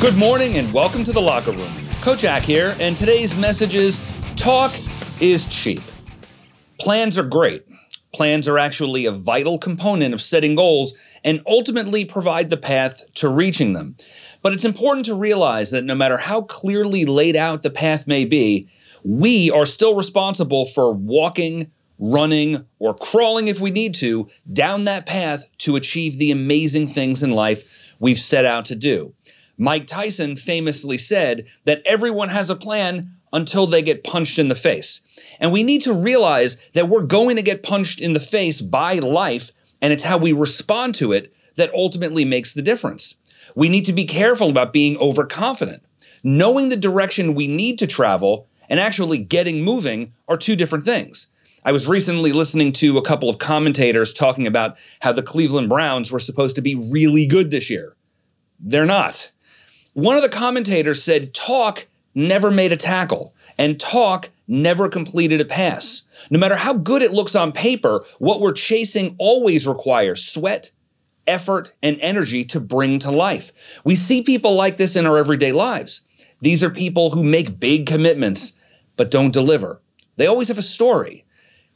Good morning and welcome to the locker room. Coach Ack here, and today's message is talk is cheap. Plans are great. Plans are actually a vital component of setting goals and ultimately provide the path to reaching them. But it's important to realize that no matter how clearly laid out the path may be, we are still responsible for walking, running, or crawling if we need to down that path to achieve the amazing things in life we've set out to do. Mike Tyson famously said that everyone has a plan until they get punched in the face. And we need to realize that we're going to get punched in the face by life, and it's how we respond to it that ultimately makes the difference. We need to be careful about being overconfident. Knowing the direction we need to travel and actually getting moving are two different things. I was recently listening to a couple of commentators talking about how the Cleveland Browns were supposed to be really good this year. They're not. One of the commentators said talk never made a tackle and talk never completed a pass. No matter how good it looks on paper, what we're chasing always requires sweat, effort, and energy to bring to life. We see people like this in our everyday lives. These are people who make big commitments but don't deliver. They always have a story.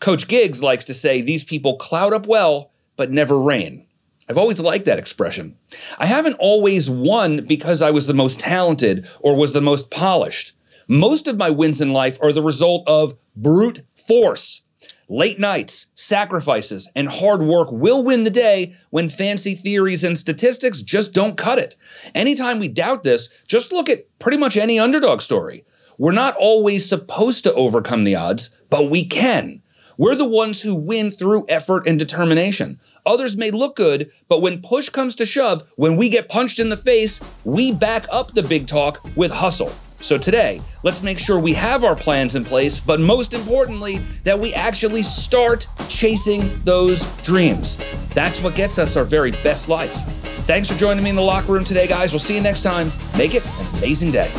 Coach Giggs likes to say these people cloud up well but never rain. I've always liked that expression. I haven't always won because I was the most talented or was the most polished. Most of my wins in life are the result of brute force. Late nights, sacrifices, and hard work will win the day when fancy theories and statistics just don't cut it. Anytime we doubt this, just look at pretty much any underdog story. We're not always supposed to overcome the odds, but we can. We're the ones who win through effort and determination. Others may look good, but when push comes to shove, when we get punched in the face, we back up the big talk with hustle. So today, let's make sure we have our plans in place, but most importantly, that we actually start chasing those dreams. That's what gets us our very best life. Thanks for joining me in the locker room today, guys. We'll see you next time. Make it an amazing day.